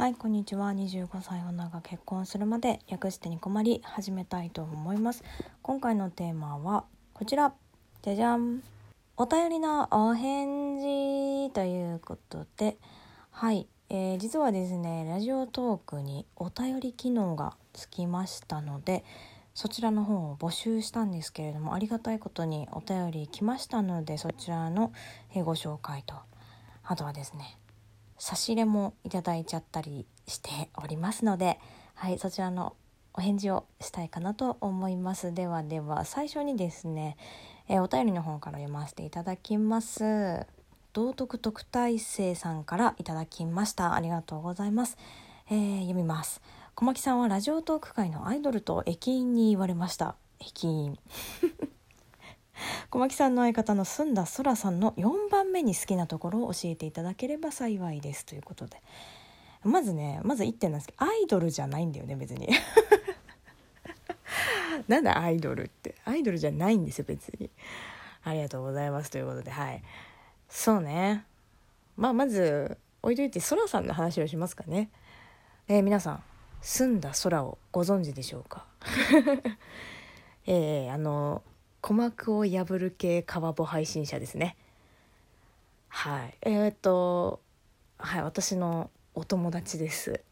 はい、こんにちは。25歳女が結婚するまで略してに困り始めたいと思います。今回のテーマはこちら。じゃじゃん。お便りのお返事ということで、はい、えー、実はですね、ラジオトークにお便り機能がつきましたので、そちらの方を募集したんですけれどもありがたいことにお便り来ましたのでそちらのご紹介とあとはですね差し入れもいただいちゃったりしておりますのではいそちらのお返事をしたいかなと思います。ではでは最初にですね、えー、お便りの方から読ませていただきます。道徳特待生さんからいただきました。ありがとうございます、えー、読みます。小牧さんはラジオトーク界のアイドルと駅員に言われました。駅員。小牧さんの相方の澄んだ空さんの4番目に好きなところを教えていただければ幸いですということで。まずねまず1点なんですけどアイドルじゃないんだよね別に。なんだアイドルって。アイドルじゃないんですよ別に。ありがとうございますということではい。そうね。まあまず置いといて空さんの話をしますかね。えー、皆さん澄んだ空をご存知でしょうか？えー、あの鼓膜を破る系川ボ配信者ですね。はい。えー、っとはい私のお友達です。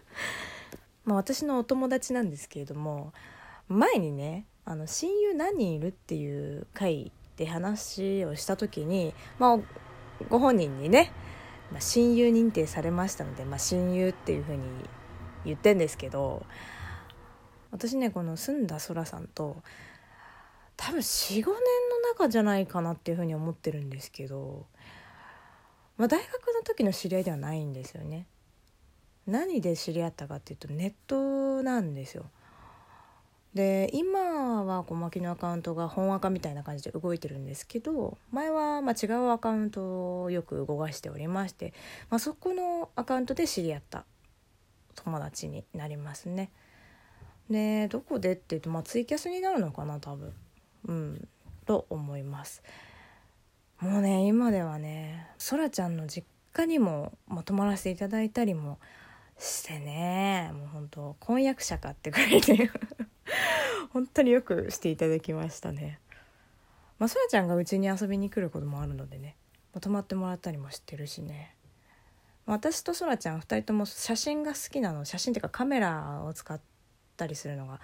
まあ私のお友達なんですけれども前にねあの親友何人いるっていう回で話をした時にまあご本人にね、まあ、親友認定されましたので、まあ、親友っていうふうに言ってんですけど私ねこの澄んだ空さんと多分45年の中じゃないかなっていうふうに思ってるんですけど、まあ、大学の時の知り合いではないんですよね。何で知り合ったかっていうとネットなんですよ。で今は小牧のアカウントが本アカみたいな感じで動いてるんですけど前はま違うアカウントをよく動かしておりまして、まあ、そこのアカウントで知り合った友達になりますね。でどこでって言うと、まあ、ツイキャスになるのかな多分うんと思います。もうね今ではねそらちゃんの実家にも、まあ、泊まらせていただいたりもしてねもうほんと婚約者かってくらいで 本当によくしていただきましたね。まあそらちゃんがうちに遊びに来ることもあるのでね、まあ、泊まってもらったりもしてるしね。私とそらちゃん2人とも写真が好きなの写真っていうかカメラを使ったりするのが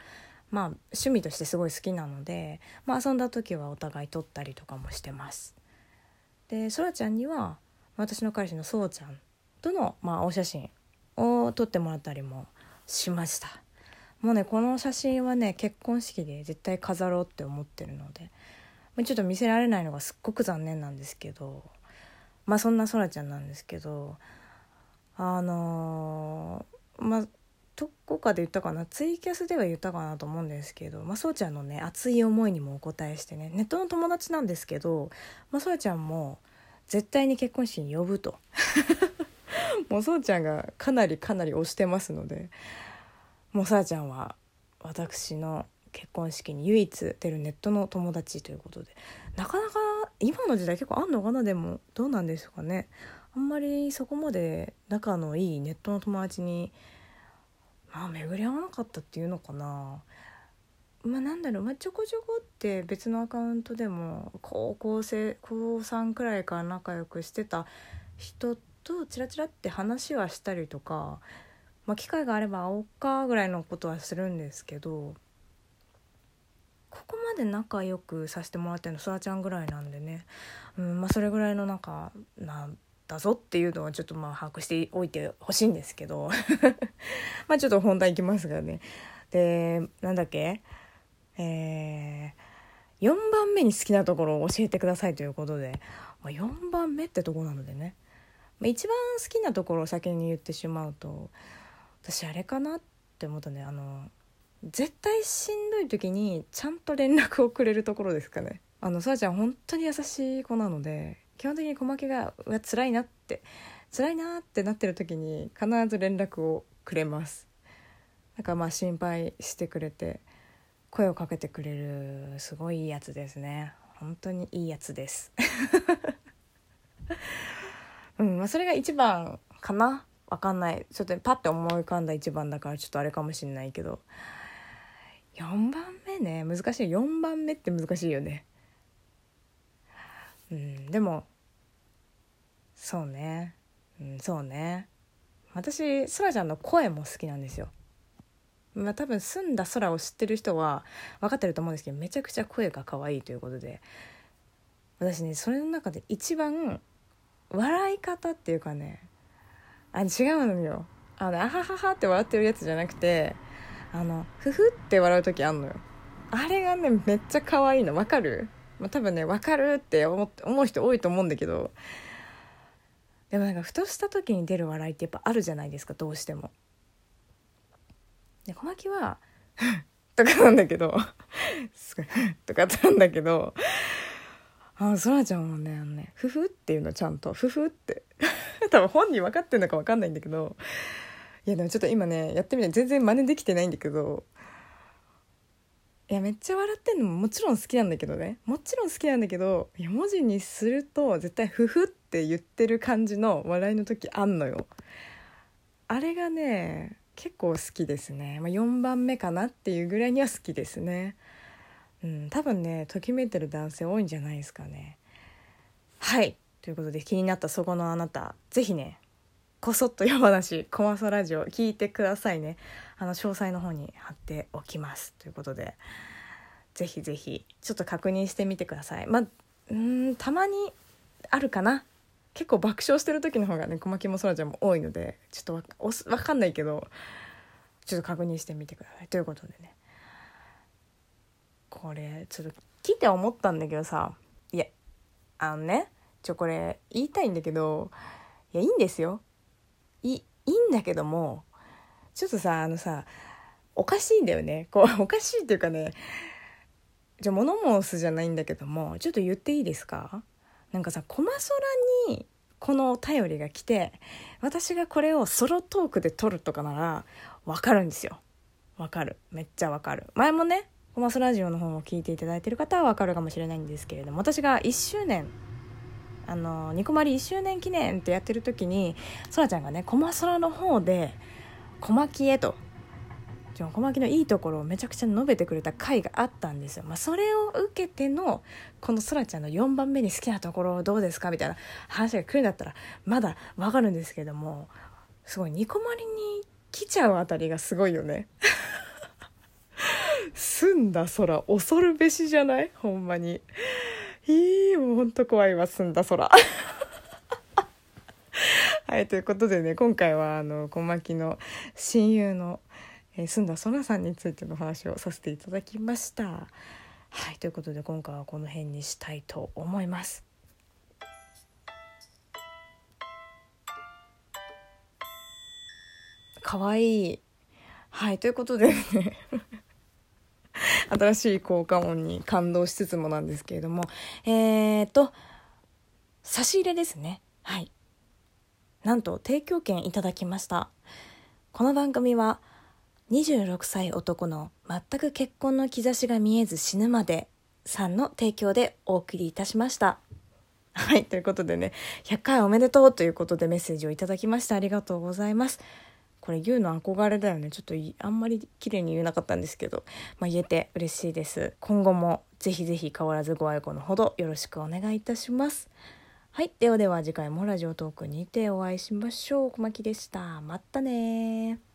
まあ趣味としてすごい好きなので、まあ、遊んだ時はお互い撮ったりとかもしてます。でそらちゃんには私の彼氏のそうちゃんとの、まあ、お写真を撮ってもらったりもしましたもうねこの写真はね結婚式で絶対飾ろうって思ってるのでちょっと見せられないのがすっごく残念なんですけどまあそんなそらちゃんなんですけどあのー、まあどこかで言ったかな？ツイキャスでは言ったかなと思うんですけど、まあ、そうちゃんのね熱い思いにもお答えしてねネットの友達なんですけど、まあ、そうちゃんも絶対に結婚式に呼ぶと。もうそうちゃんがかなりかなり推してますのでもうさあちゃんは私の結婚式に唯一出るネットの友達ということでなかなか今の時代結構あんのかな？でもどうなんですかね？あんまりそこまで仲のいいネットの友達にあ巡り合わなかったっていうのかな。まあなんだろう、まあ、ちょこちょこって別のアカウントでも高校生高3くらいから仲良くしてた人とチラチラって話はしたりとか、まあ、機会があれば会おうかぐらいのことはするんですけどここまで仲良くさせてもらってるのそらちゃんぐらいなんでね、うんまあ、それぐらいのなんかだぞっていうのはちょっとまあ把握しておいてほしいんですけど。まあちょっと本題いきますがね。でなんだっけ？えー、4番目に好きなところを教えてくださいということで、まあ、4番目ってとこなのでね、まあ、一番好きなところを先に言ってしまうと私あれかなって思ったね。あの絶対しんどい時にちゃんと連絡をくれるところですかね。あのさあちゃん本当に優しい子なので。基本的に小牧がうわ辛いなって辛いなってなってる時に必ず連絡をくれます。だからまあ心配してくれて声をかけてくれるすごいいいやつですね。本当にいいやつです。うんまあそれが一番かな？わかんない。ちょっとパッて思い浮かんだ1番だからちょっとあれかもしんないけど。4番目ね。難しい。4番目って難しいよね。うんでもそうね。うんそうね。私そらちゃんの声も好きなんですよ。まあ多分澄んだ空を知ってる人は分かってると思うんですけどめちゃくちゃ声が可愛いということで。私ねそれの中で一番笑い方っていうかねあ違うのよ。あのあはははって笑ってるやつじゃなくてあのふふって笑う時あんのよ。あれがねめっちゃ可愛いの。分かる、まあ、多分ね分かるって思思う人多いと思うんだけどでもなんかふとした時に出る笑いってやっぱあるじゃないですかどうしても。で小牧は とかなんだけどすごいとかなんだけどあそらちゃんはねあのねふふっていうのちゃんとふふって 多分本人分かってんのか分かんないんだけどいやでもちょっと今ねやってみて全然真似できてないんだけどいやめっちゃ笑ってんのももちろん好きなんだけどねもちろん好きなんだけどいや文字にすると絶対「ふふ」って言ってる感じの笑いの時あんのよ。あれがね結構好きですね、まあ、4番目かなっていうぐらいには好きですね。うん、多分ねときめいてる男性多いんじゃないですかね。はいということで気になったそこのあなた是非ねこそっと夜話コマソラジオ聞いてくださいね。あの詳細の方に貼っておきます。ということでぜひぜひちょっと確認してみてください。まあうんたまにあるかな。結構爆笑してる時の方がね小牧もそらちゃんも多いのでちょっとわわかんないけどちょっと確認してみてください。ということでね。これちょっと来て思ったんだけどさいやあのねちょこれ言いたいんだけどいやいいんですよ。いいいんだけどもちょっとさあのさおかしいんだよね。こう おかしいっていうかねじゃ物申すじゃないんだけどもちょっと言っていいですか？なんかさコマソラにこのお便りが来て私がこれをソロトークで撮るとかならわかるんですよ。わかる。めっちゃわかる。前もねコマソラジオの方を聞いていただいてる方はわかるかもしれないんですけれども私が1周年あのニコマリ1周年記念ってやってる時にそらちゃんがねコマソラの方で小牧へと小牧のいいところをめちゃくちゃ述べてくれた回があったんですよ。まあ、それを受けてのこのそらちゃんの4番目に好きなところどうですか？みたいな話が来るんだったらまだわかるんですけどもすごいニコマリに来ちゃうあたりがすごいよね。澄んだ空恐るべしじゃない？ほんまに。いいもうほんと怖いわ澄んだ空。はいということでね今回はあの小牧の親友の、えー、澄んだ空さんについての話をさせていただきました。はいということで今回はこの辺にしたいと思います。かわいい。はいということでね新しい効果音に感動しつつもなんですけれども。えー、と差し入れですね。はい。なんと提供券いただきました。この番組は26歳男の全く結婚の兆しが見えず死ぬまでさんの提供でお送りいたしました。はい。ということでね100回おめでとうということでメッセージをいただきましてありがとうございます。これ言うの憧れだよね。ちょっとあんまり綺麗に言えなかったんですけど、まあ、言えて嬉しいです。今後もぜひぜひ変わらずご愛顧のほどよろしくお願いいたします。はい。ではでは次回もラジオトークにてお会いしましょう。小牧でした。またね